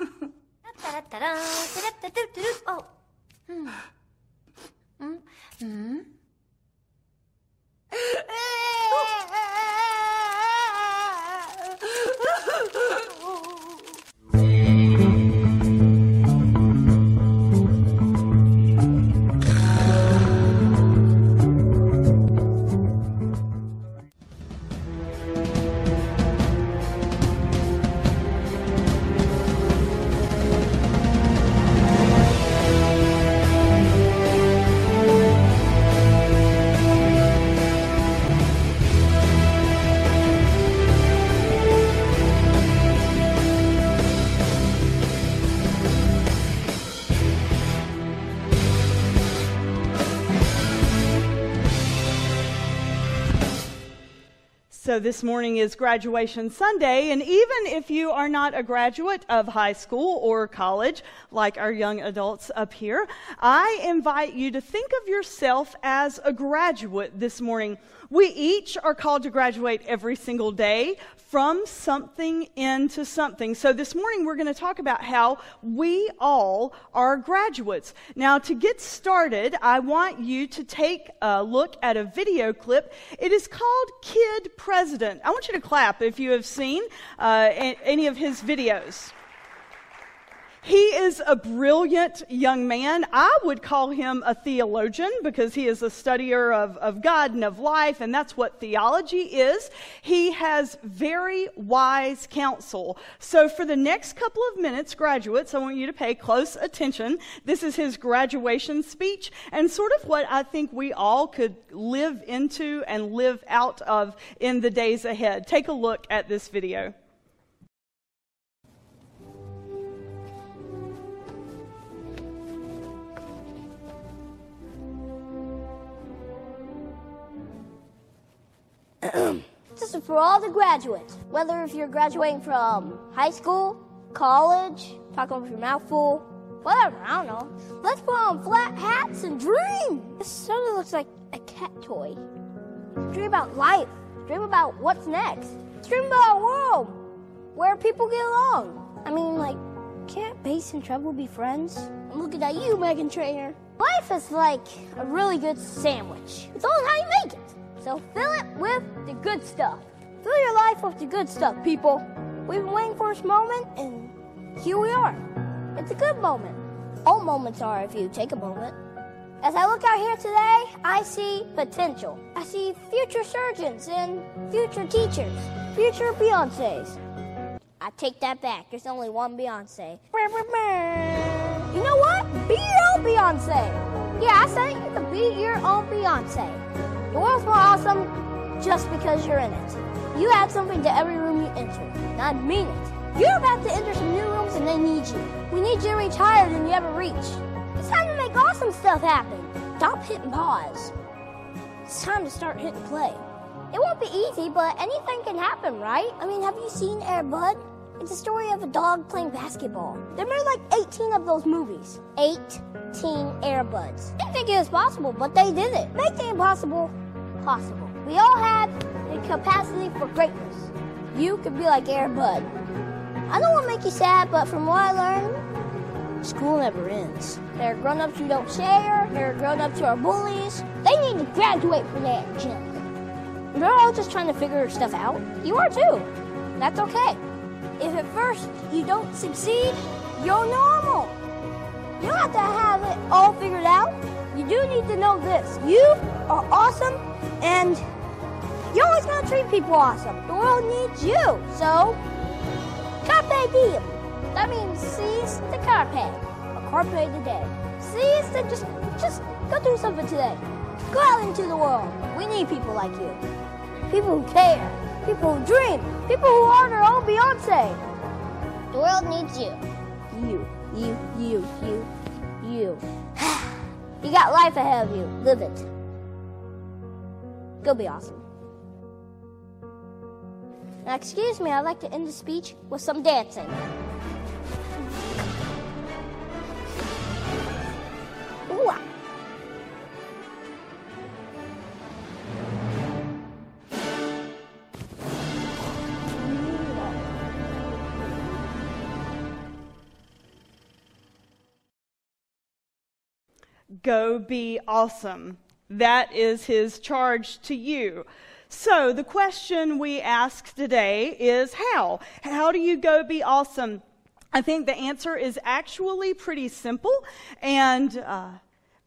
哒哒哒哒哒哒哒哒哒哦嗯。嗯。嗯。So, this morning is graduation Sunday, and even if you are not a graduate of high school or college, like our young adults up here, I invite you to think of yourself as a graduate this morning. We each are called to graduate every single day from something into something. So this morning we're going to talk about how we all are graduates. Now, to get started, I want you to take a look at a video clip. It is called Kid President. I want you to clap if you have seen uh, any of his videos. He is a brilliant young man. I would call him a theologian because he is a studier of, of God and of life, and that's what theology is. He has very wise counsel. So, for the next couple of minutes, graduates, I want you to pay close attention. This is his graduation speech and sort of what I think we all could live into and live out of in the days ahead. Take a look at this video. this is for all the graduates, whether if you're graduating from high school, college, talk over your mouth full, whatever, I don't know. Let's put on flat hats and dream. This of looks like a cat toy. Dream about life. Dream about what's next. Dream about a world where people get along. I mean, like, can't Bass and Treble be friends? I'm looking at you, Meghan Trainor. Life is like a really good sandwich. It's all how you make it. So fill it with the good stuff. Fill your life with the good stuff, people. We've been waiting for this moment, and here we are. It's a good moment. All moments are if you take a moment. As I look out here today, I see potential. I see future surgeons and future teachers, future Beyoncés. I take that back. There's only one Beyonce. You know what? Be your own Beyonce. Yeah, I said you can be your own Beyonce. The world's more awesome just because you're in it. You add something to every room you enter. And I mean it. You're about to enter some new rooms and they need you. We need you to reach higher than you ever reach. It's time to make awesome stuff happen. Stop hitting pause. It's time to start hitting play. It won't be easy, but anything can happen, right? I mean, have you seen Air Bud? It's a story of a dog playing basketball. There made like 18 of those movies. 18 Air Airbuds. Didn't think it was possible, but they did it. Make the impossible possible. We all have the capacity for greatness. You could be like Air Bud. I don't want to make you sad, but from what I learned, school never ends. There are grown-ups who don't share. There are grown-ups who are bullies. They need to graduate from that gym. They're all just trying to figure stuff out. You are too. That's okay. If at first you don't succeed, you're normal. You don't have to have it all figured out. You do need to know this. You are awesome and you always gotta treat people awesome. The world needs you. So, carpe diem. That means seize the carpe. Or carpe the day. Seize the just, just go do something today. Go out into the world. We need people like you. People who care. People who dream. People who are their own Beyonce. The world needs you. You, you, you, you, you. you got life ahead of you. Live it. Go be awesome. Now, excuse me, I'd like to end the speech with some dancing. Go be awesome. That is his charge to you. So the question we ask today is how? How do you go be awesome? I think the answer is actually pretty simple and uh,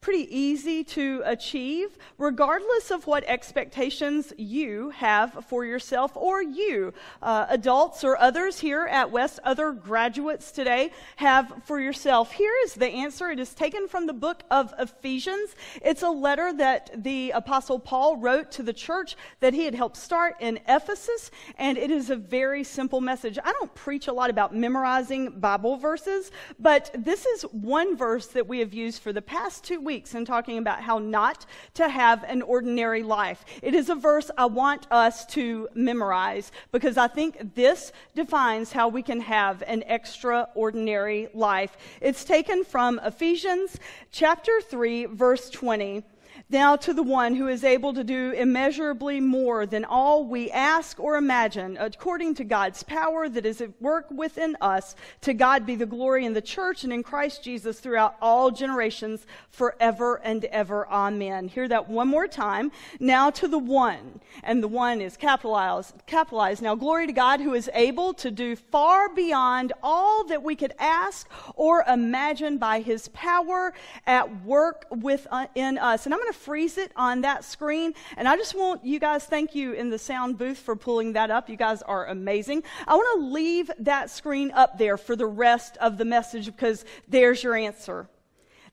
pretty easy to achieve, regardless of what expectations you have for yourself or you, uh, adults or others here at West, other graduates today, have for yourself. Here is the answer. It is taken from the book of Ephesians. It's a letter that the Apostle Paul wrote to the church that he had helped start in Ephesus, and it is a very simple message. I don't preach a lot about memorizing Bible verses, but this is one verse that we have used for the past two weeks weeks in talking about how not to have an ordinary life. It is a verse I want us to memorize because I think this defines how we can have an extraordinary life. It's taken from Ephesians chapter 3, verse 20. Now to the one who is able to do immeasurably more than all we ask or imagine, according to God's power that is at work within us, to God be the glory in the church and in Christ Jesus throughout all generations, forever and ever. Amen. Hear that one more time. Now to the one, and the one is capitalized. capitalized. Now glory to God who is able to do far beyond all that we could ask or imagine by his power at work within uh, us. And I'm going to freeze it on that screen. And I just want you guys, thank you in the sound booth for pulling that up. You guys are amazing. I want to leave that screen up there for the rest of the message because there's your answer.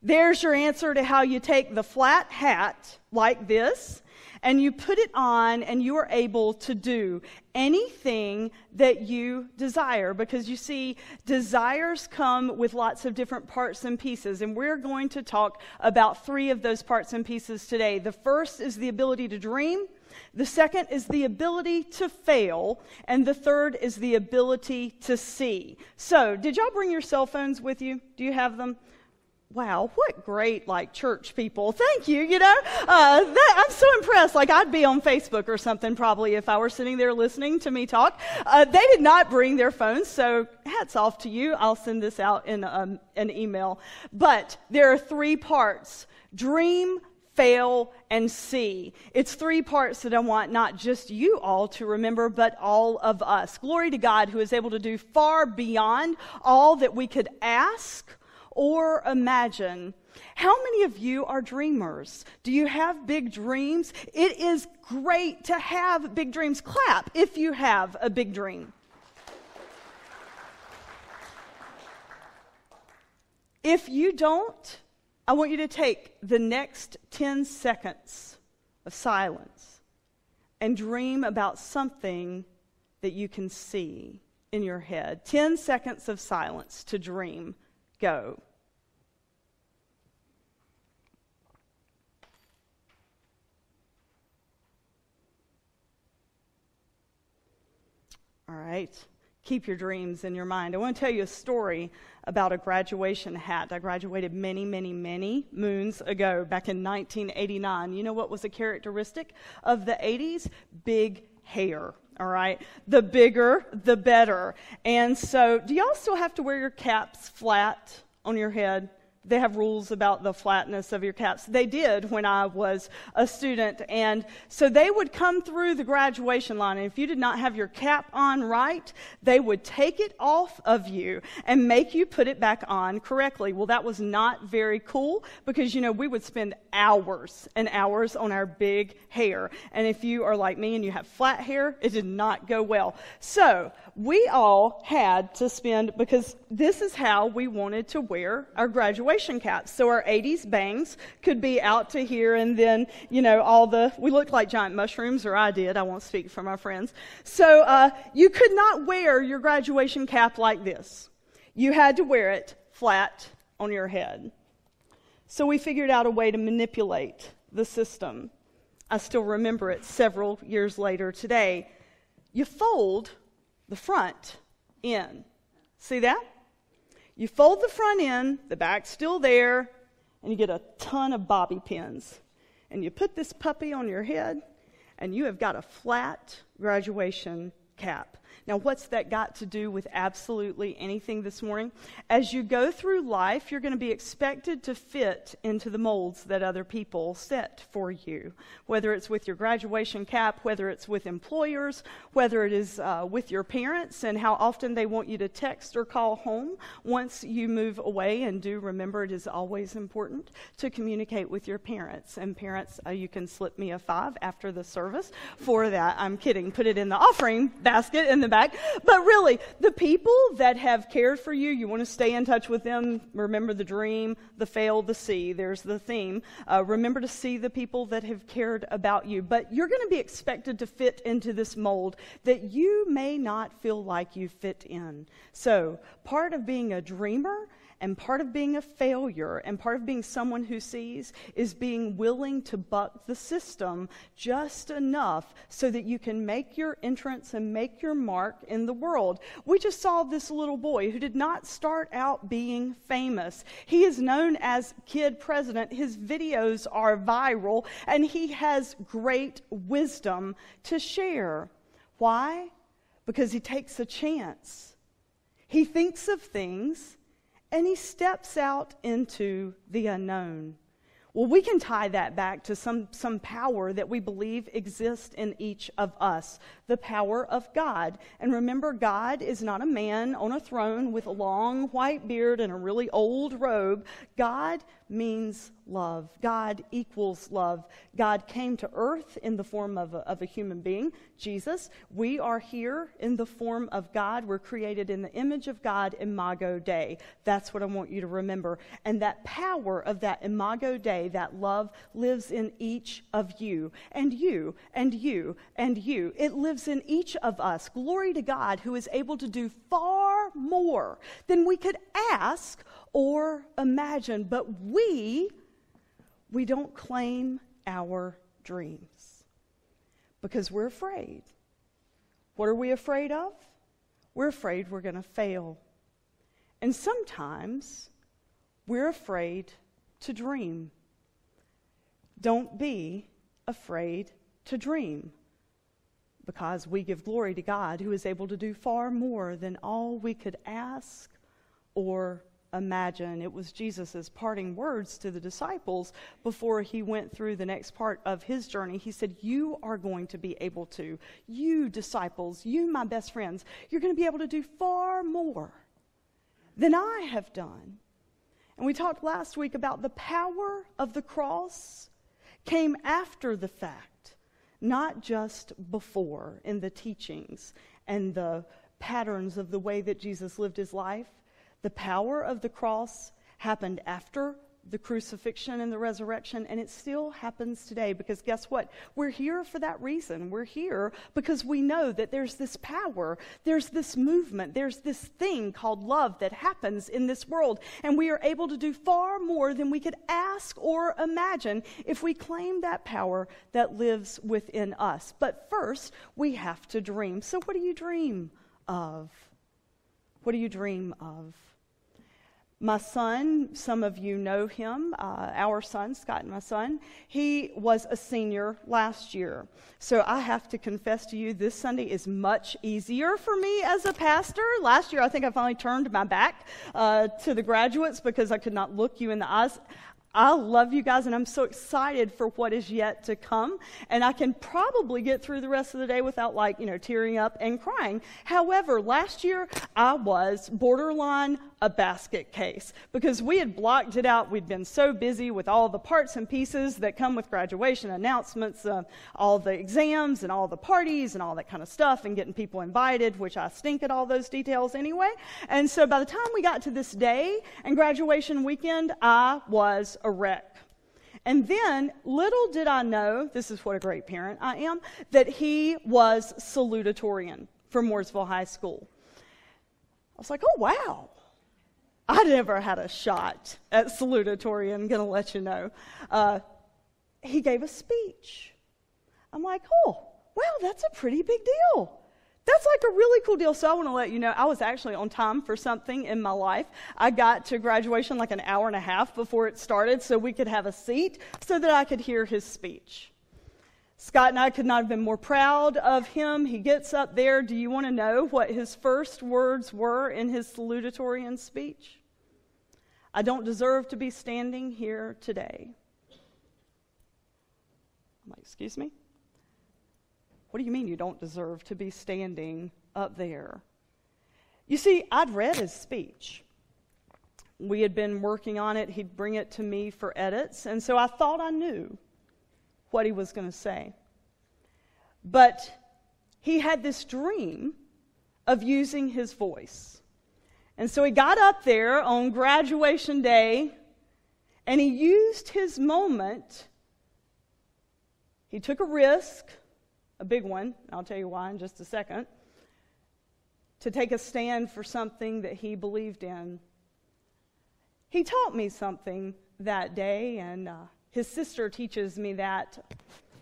There's your answer to how you take the flat hat like this and you put it on and you are able to do anything that you desire because you see desires come with lots of different parts and pieces and we're going to talk about three of those parts and pieces today the first is the ability to dream the second is the ability to fail. And the third is the ability to see. So, did y'all bring your cell phones with you? Do you have them? Wow, what great like church people. Thank you. You know, uh, that, I'm so impressed. Like I'd be on Facebook or something probably if I were sitting there listening to me talk. Uh, they did not bring their phones, so hats off to you. I'll send this out in um, an email. But there are three parts: dream, fail, and see. It's three parts that I want not just you all to remember, but all of us. Glory to God who is able to do far beyond all that we could ask or imagine. How many of you are dreamers? Do you have big dreams? It is great to have big dreams. Clap if you have a big dream. If you don't, I want you to take the next 10 seconds of silence and dream about something that you can see in your head. 10 seconds of silence to dream go. All right. Keep your dreams in your mind. I want to tell you a story about a graduation hat. I graduated many, many, many moons ago, back in 1989. You know what was a characteristic of the 80s? Big hair all right? The bigger, the better. And so, do y'all still have to wear your caps flat on your head? They have rules about the flatness of your caps. They did when I was a student. And so they would come through the graduation line. And if you did not have your cap on right, they would take it off of you and make you put it back on correctly. Well, that was not very cool because, you know, we would spend hours and hours on our big hair. And if you are like me and you have flat hair, it did not go well. So we all had to spend, because this is how we wanted to wear our graduation caps. So our 80s bangs could be out to here, and then, you know, all the, we looked like giant mushrooms, or I did. I won't speak for my friends. So uh, you could not wear your graduation cap like this. You had to wear it flat on your head. So we figured out a way to manipulate the system. I still remember it several years later today. You fold the front in. See that? You fold the front in, the back's still there, and you get a ton of bobby pins. And you put this puppy on your head, and you have got a flat graduation cap. Now, what's that got to do with absolutely anything this morning? As you go through life, you're going to be expected to fit into the molds that other people set for you, whether it's with your graduation cap, whether it's with employers, whether it is uh, with your parents, and how often they want you to text or call home once you move away. And do remember, it is always important to communicate with your parents. And parents, uh, you can slip me a five after the service for that. I'm kidding. Put it in the offering basket in the back. But really, the people that have cared for you, you want to stay in touch with them. Remember the dream, the fail, the see. There's the theme. Uh, remember to see the people that have cared about you. But you're going to be expected to fit into this mold that you may not feel like you fit in. So, part of being a dreamer and part of being a failure and part of being someone who sees is being willing to buck the system just enough so that you can make your entrance and make your mark in the world. We just saw this little boy who did not start out being famous. He is known as Kid President. His videos are viral and he has great wisdom to share. Why? Because he takes a chance. He thinks of things and he steps out into the unknown. Well, we can tie that back to some, some power that we believe exists in each of us the power of God. And remember, God is not a man on a throne with a long white beard and a really old robe. God means love. God equals love. God came to earth in the form of a, of a human being, Jesus. We are here in the form of God. We're created in the image of God, Imago Dei. That's what I want you to remember. And that power of that Imago Dei, that love, lives in each of you, and you, and you, and you. It lives in each of us. Glory to God who is able to do far more than we could ask or imagine. But we, we don't claim our dreams because we're afraid. What are we afraid of? We're afraid we're going to fail. And sometimes we're afraid to dream. Don't be afraid to dream because we give glory to God who is able to do far more than all we could ask or imagine. It was Jesus' parting words to the disciples before he went through the next part of his journey. He said, You are going to be able to, you disciples, you, my best friends, you're going to be able to do far more than I have done. And we talked last week about the power of the cross came after the fact, not just before in the teachings and the patterns of the way that Jesus lived his life. The power of the cross happened after the crucifixion and the resurrection, and it still happens today because guess what? We're here for that reason. We're here because we know that there's this power, there's this movement, there's this thing called love that happens in this world, and we are able to do far more than we could ask or imagine if we claim that power that lives within us. But first, we have to dream. So, what do you dream of? What do you dream of? My son, some of you know him, uh, our son, Scott and my son, he was a senior last year. So I have to confess to you, this Sunday is much easier for me as a pastor. Last year, I think I finally turned my back uh, to the graduates because I could not look you in the eyes. I love you guys and I'm so excited for what is yet to come. And I can probably get through the rest of the day without, like, you know, tearing up and crying. However, last year I was borderline a basket case because we had blocked it out. We'd been so busy with all the parts and pieces that come with graduation announcements, uh, all the exams and all the parties and all that kind of stuff, and getting people invited, which I stink at all those details anyway. And so by the time we got to this day and graduation weekend, I was a wreck. And then, little did I know, this is what a great parent I am, that he was salutatorian for Mooresville High School. I was like, oh, wow. I never had a shot at salutatorian, I'm going to let you know. Uh, he gave a speech. I'm like, oh, wow, that's a pretty big deal. That's like a really cool deal. So I want to let you know I was actually on time for something in my life. I got to graduation like an hour and a half before it started so we could have a seat so that I could hear his speech. Scott and I could not have been more proud of him. He gets up there. Do you want to know what his first words were in his salutatorian speech? I don't deserve to be standing here today. I'm like, excuse me? What do you mean you don't deserve to be standing up there? You see, I'd read his speech. We had been working on it. He'd bring it to me for edits. And so I thought I knew what he was going to say. But he had this dream of using his voice. And so he got up there on graduation day and he used his moment. He took a risk, a big one, I'll tell you why in just a second, to take a stand for something that he believed in. He taught me something that day, and uh, his sister teaches me that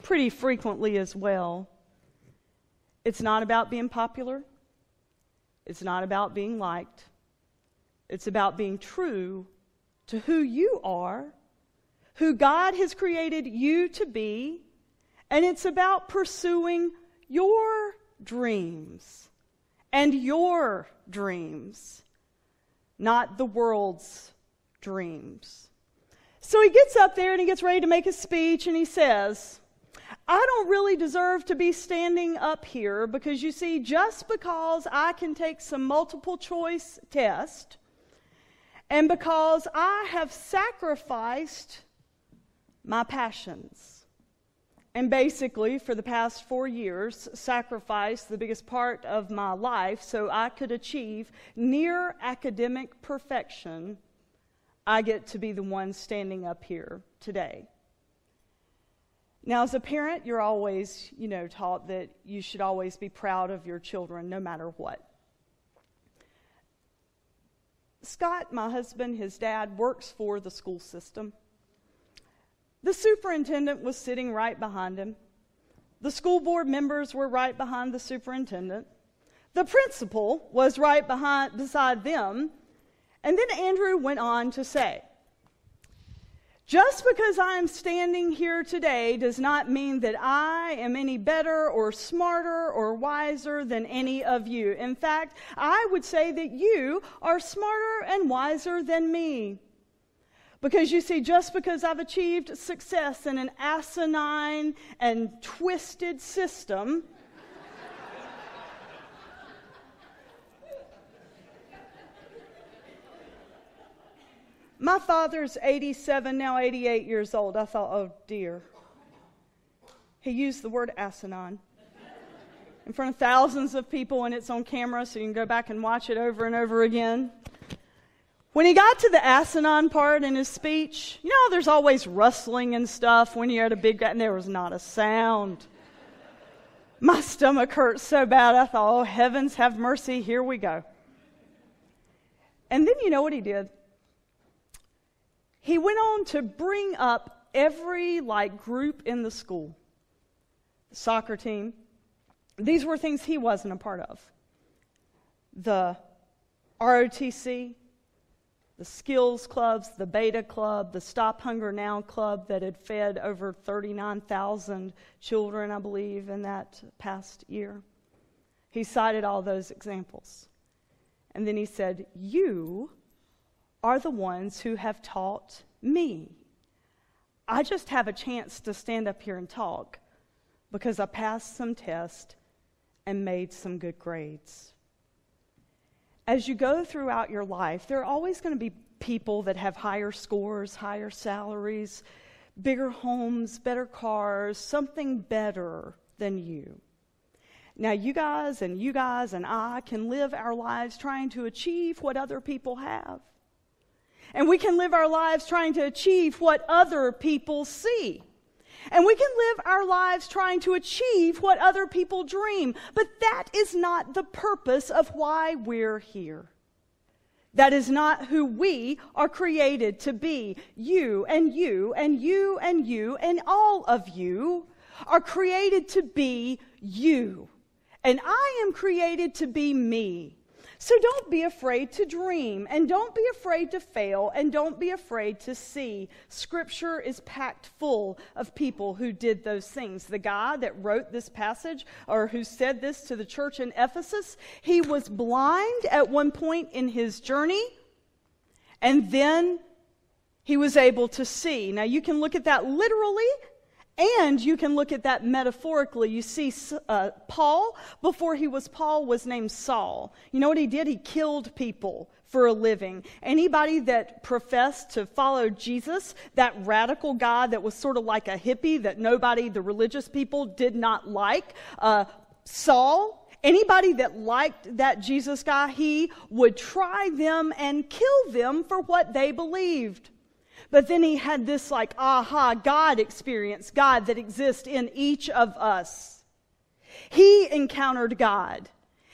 pretty frequently as well. It's not about being popular, it's not about being liked, it's about being true to who you are, who God has created you to be, and it's about pursuing your dreams and your dreams, not the world's dreams. So he gets up there and he gets ready to make a speech and he says, I don't really deserve to be standing up here because you see, just because I can take some multiple choice test and because I have sacrificed my passions and basically for the past four years sacrificed the biggest part of my life so I could achieve near academic perfection I get to be the one standing up here today. Now, as a parent, you're always, you know, taught that you should always be proud of your children no matter what. Scott, my husband, his dad, works for the school system. The superintendent was sitting right behind him. The school board members were right behind the superintendent. The principal was right behind, beside them, and then Andrew went on to say, just because I am standing here today does not mean that I am any better or smarter or wiser than any of you. In fact, I would say that you are smarter and wiser than me. Because you see, just because I've achieved success in an asinine and twisted system, My father's 87, now 88 years old. I thought, oh dear. He used the word asinine in front of thousands of people, and it's on camera, so you can go back and watch it over and over again. When he got to the asinine part in his speech, you know, there's always rustling and stuff when you're at a big, and there was not a sound. My stomach hurt so bad, I thought, oh, heavens, have mercy, here we go. And then you know what he did? He went on to bring up every like group in the school the soccer team. These were things he wasn't a part of. The rotc the skills clubs the beta club the stop hunger now club that had fed over 39000 children i believe in that past year. He cited all those examples. And then he said you are the ones who have taught me. I just have a chance to stand up here and talk because I passed some tests and made some good grades. As you go throughout your life, there are always going to be people that have higher scores, higher salaries, bigger homes, better cars, something better than you. Now, you guys and you guys and I can live our lives trying to achieve what other people have. And we can live our lives trying to achieve what other people see. And we can live our lives trying to achieve what other people dream. But that is not the purpose of why we're here. That is not who we are created to be. You and you and you and you and all of you are created to be you. And I am created to be me. So don't be afraid to dream, and don't be afraid to fail, and don't be afraid to see. Scripture is packed full of people who did those things. The guy that wrote this passage, or who said this to the church in Ephesus, he was blind at one point in his journey, and then he was able to see. Now, you can look at that literally and you can look at that metaphorically. You see, uh, Paul, before he was Paul, was named Saul. You know what he did? He killed people for a living. Anybody that professed to follow Jesus, that radical guy that was sort of like a hippie that nobody, the religious people, did not like, uh, Saul, anybody that liked that Jesus guy, he would try them and kill them for what they believed. But then he had this like aha God experience, God that exists in each of us. He encountered God.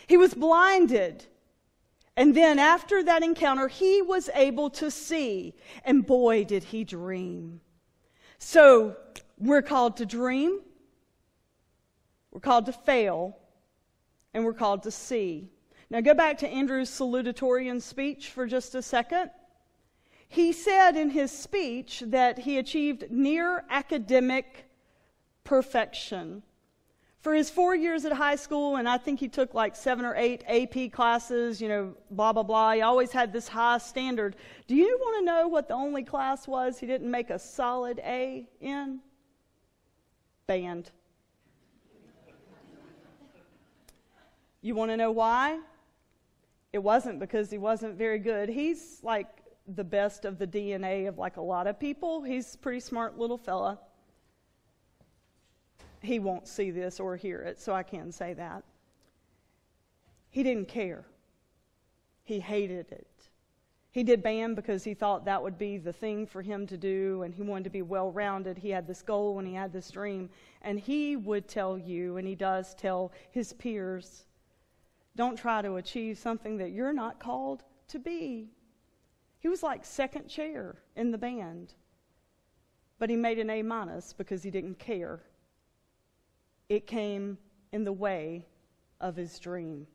He was blinded. And then after that encounter, he was able to see. And boy, did he dream. So we're called to dream, we're called to fail, and we're called to see. Now go back to Andrew's salutatorian speech for just a second. He said in his speech that he achieved near academic perfection. For his four years at high school, and I think he took like seven or eight AP classes, you know, blah, blah, blah. He always had this high standard. Do you want to know what the only class was he didn't make a solid A in? Band. You want to know why? It wasn't because he wasn't very good. He's like the best of the DNA of like a lot of people. He's a pretty smart little fella. He won't see this or hear it, so I can say that. He didn't care. He hated it. He did band because he thought that would be the thing for him to do, and he wanted to be well rounded. He had this goal and he had this dream. And he would tell you, and he does tell his peers, don't try to achieve something that you're not called to be. He was like second chair in the band. But he made an A minus because he didn't care. It came in the way of his dream.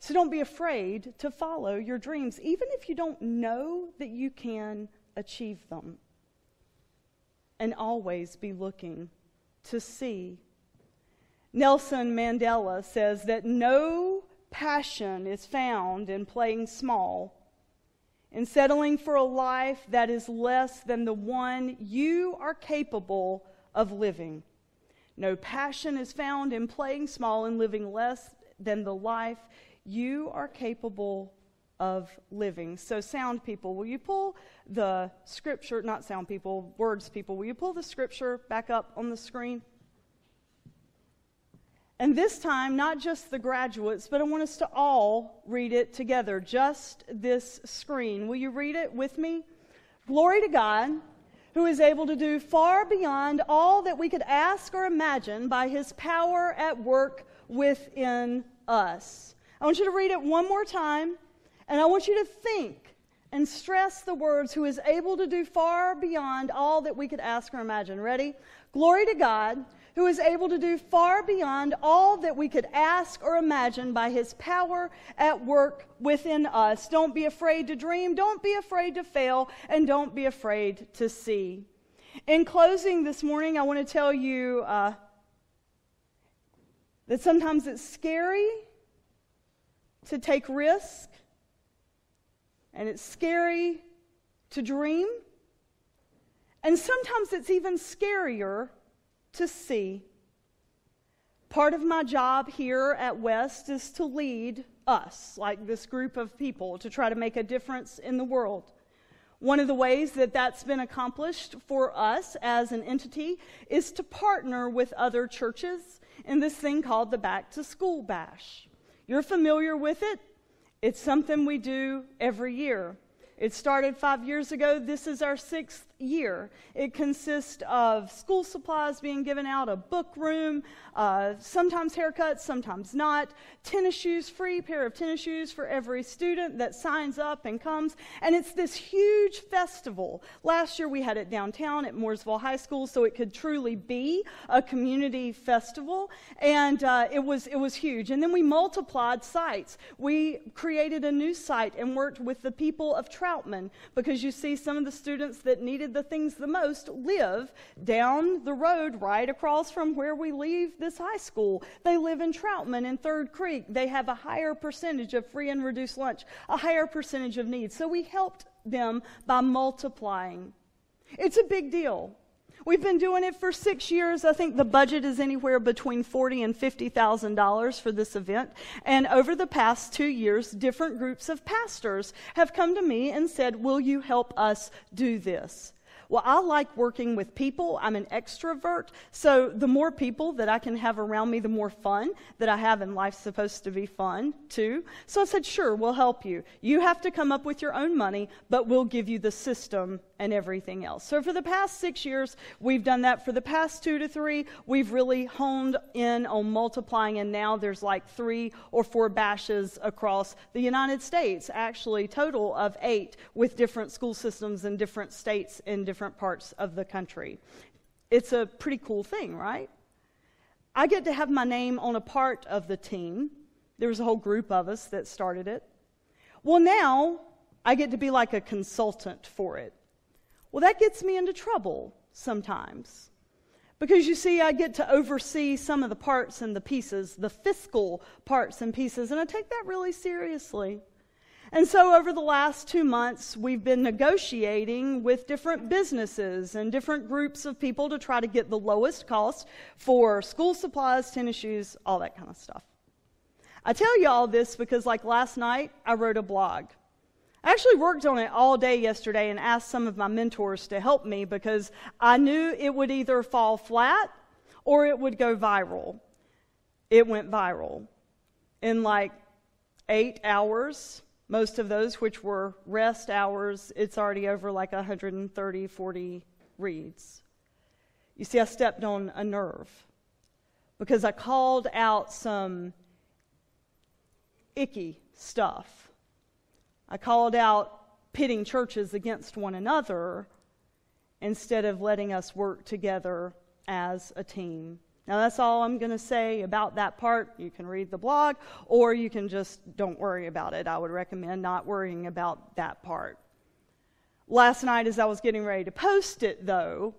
So don't be afraid to follow your dreams, even if you don't know that you can achieve them. And always be looking to see. Nelson Mandela says that no passion is found in playing small in settling for a life that is less than the one you are capable of living. No passion is found in playing small and living less than the life you are capable of living. So, sound people, will you pull the scripture, not sound people, words people, will you pull the scripture back up on the screen? And this time, not just the graduates, but I want us to all read it together, just this screen. Will you read it with me? Glory to God, who is able to do far beyond all that we could ask or imagine by his power at work within us. I want you to read it one more time, and I want you to think and stress the words, who is able to do far beyond all that we could ask or imagine. Ready? Glory to God who is able to do far beyond all that we could ask or imagine by his power at work within us. Don't be afraid to dream, don't be afraid to fail, and don't be afraid to see. In closing this morning, I want to tell you uh, that sometimes it's scary to take risk, and it's scary to dream, and sometimes it's even scarier to see. Part of my job here at West is to lead us, like this group of people, to try to make a difference in the world. One of the ways that that's been accomplished for us as an entity is to partner with other churches in this thing called the Back to School Bash. You're familiar with it. It's something we do every year. It started five years ago. This is our sixth year. It consists of school supplies being given out, a book room, uh, sometimes haircuts, sometimes not, tennis shoes, free pair of tennis shoes for every student that signs up and comes. And it's this huge festival. Last year we had it downtown at Mooresville High School so it could truly be a community festival. And uh, it, was, it was huge. And then we multiplied sites. We created a new site and worked with the people of Troutman because you see some of the students that needed the things the most live down the road right across from where we leave this high school. They live in Troutman and Third Creek. They have a higher percentage of free and reduced lunch, a higher percentage of needs. So we helped them by multiplying. It's a big deal. We've been doing it for six years. I think the budget is anywhere between forty and fifty thousand dollars for this event. And over the past two years, different groups of pastors have come to me and said, "Will you help us do this?" Well, I like working with people. I'm an extrovert. So the more people that I can have around me, the more fun that I have. And life's supposed to be fun too. So I said, sure, we'll help you. You have to come up with your own money, but we'll give you the system and everything else. So for the past six years, we've done that. For the past two to three, we've really honed in on multiplying, and now there's like three or four bashes across the United States, actually, total of eight with different school systems in different states in different parts of the country. It's a pretty cool thing, right? I get to have my name on a part of the team. There was a whole group of us that started it. Well, now I get to be like a consultant for it. Well, that gets me into trouble sometimes. Because you see, I get to oversee some of the parts and the pieces, the fiscal parts and pieces, and I take that really seriously. And so, over the last two months, we've been negotiating with different businesses and different groups of people to try to get the lowest cost for school supplies, tennis shoes, all that kind of stuff. I tell you all this because, like last night, I wrote a blog. I actually worked on it all day yesterday and asked some of my mentors to help me because I knew it would either fall flat or it would go viral. It went viral. In like eight hours, most of those, which were rest hours, it's already over like 130, 40 reads. You see, I stepped on a nerve because I called out some icky stuff I called out pitting churches against one another instead of letting us work together as a team. Now, that's all I'm going to say about that part. You can read the blog, or you can just don't worry about it. I would recommend not worrying about that part. Last night, as I was getting ready to post it, though,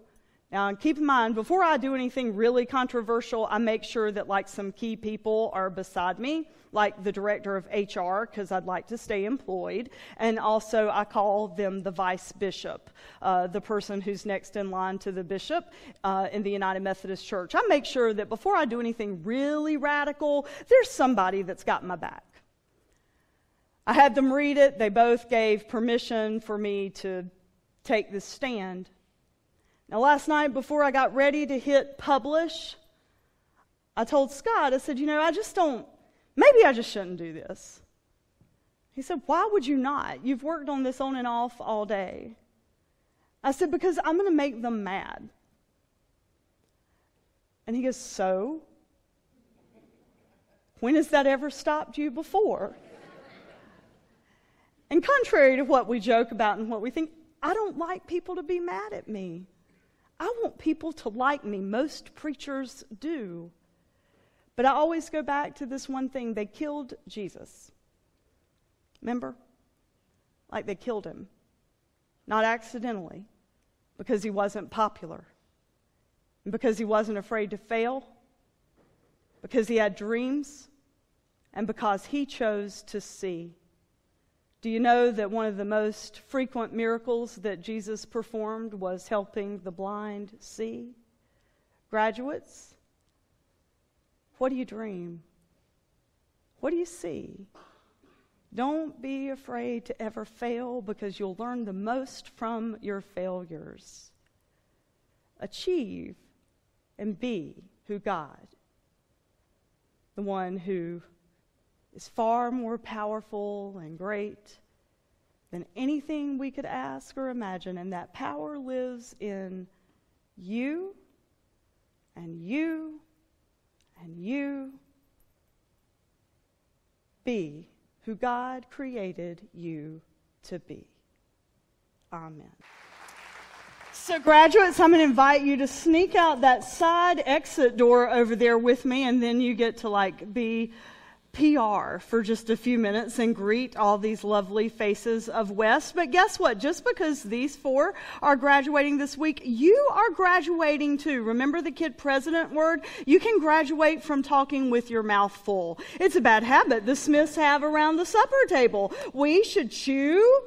now, keep in mind, before I do anything really controversial, I make sure that like some key people are beside me, like the director of HR, because I'd like to stay employed. And also, I call them the vice bishop, uh, the person who's next in line to the bishop uh, in the United Methodist Church. I make sure that before I do anything really radical, there's somebody that's got my back. I had them read it. They both gave permission for me to take this stand. Now, last night, before I got ready to hit publish, I told Scott, I said, you know, I just don't, maybe I just shouldn't do this. He said, why would you not? You've worked on this on and off all day. I said, because I'm going to make them mad. And he goes, so? When has that ever stopped you before? and contrary to what we joke about and what we think, I don't like people to be mad at me. I want people to like me. Most preachers do. But I always go back to this one thing they killed Jesus. Remember? Like they killed him. Not accidentally, because he wasn't popular, because he wasn't afraid to fail, because he had dreams, and because he chose to see. Do you know that one of the most frequent miracles that Jesus performed was helping the blind see? Graduates, what do you dream? What do you see? Don't be afraid to ever fail because you'll learn the most from your failures. Achieve and be who God, the one who is far more powerful and great than anything we could ask or imagine. And that power lives in you and you and you. Be who God created you to be. Amen. So, graduates, I'm going to invite you to sneak out that side exit door over there with me, and then you get to like be PR for just a few minutes and greet all these lovely faces of West. But guess what? Just because these four are graduating this week, you are graduating too. Remember the kid president word? You can graduate from talking with your mouth full. It's a bad habit the Smiths have around the supper table. We should chew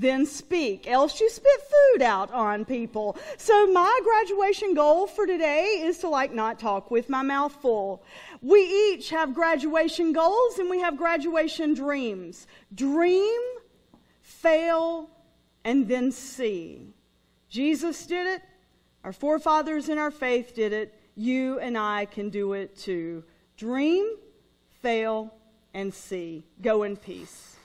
then speak, else you spit food out on people. So my graduation goal for today is to like not talk with my mouth full. We each have graduation goals and we have graduation dreams. Dream, fail, and then see. Jesus did it. Our forefathers in our faith did it. You and I can do it too. Dream, fail, and see. Go in peace.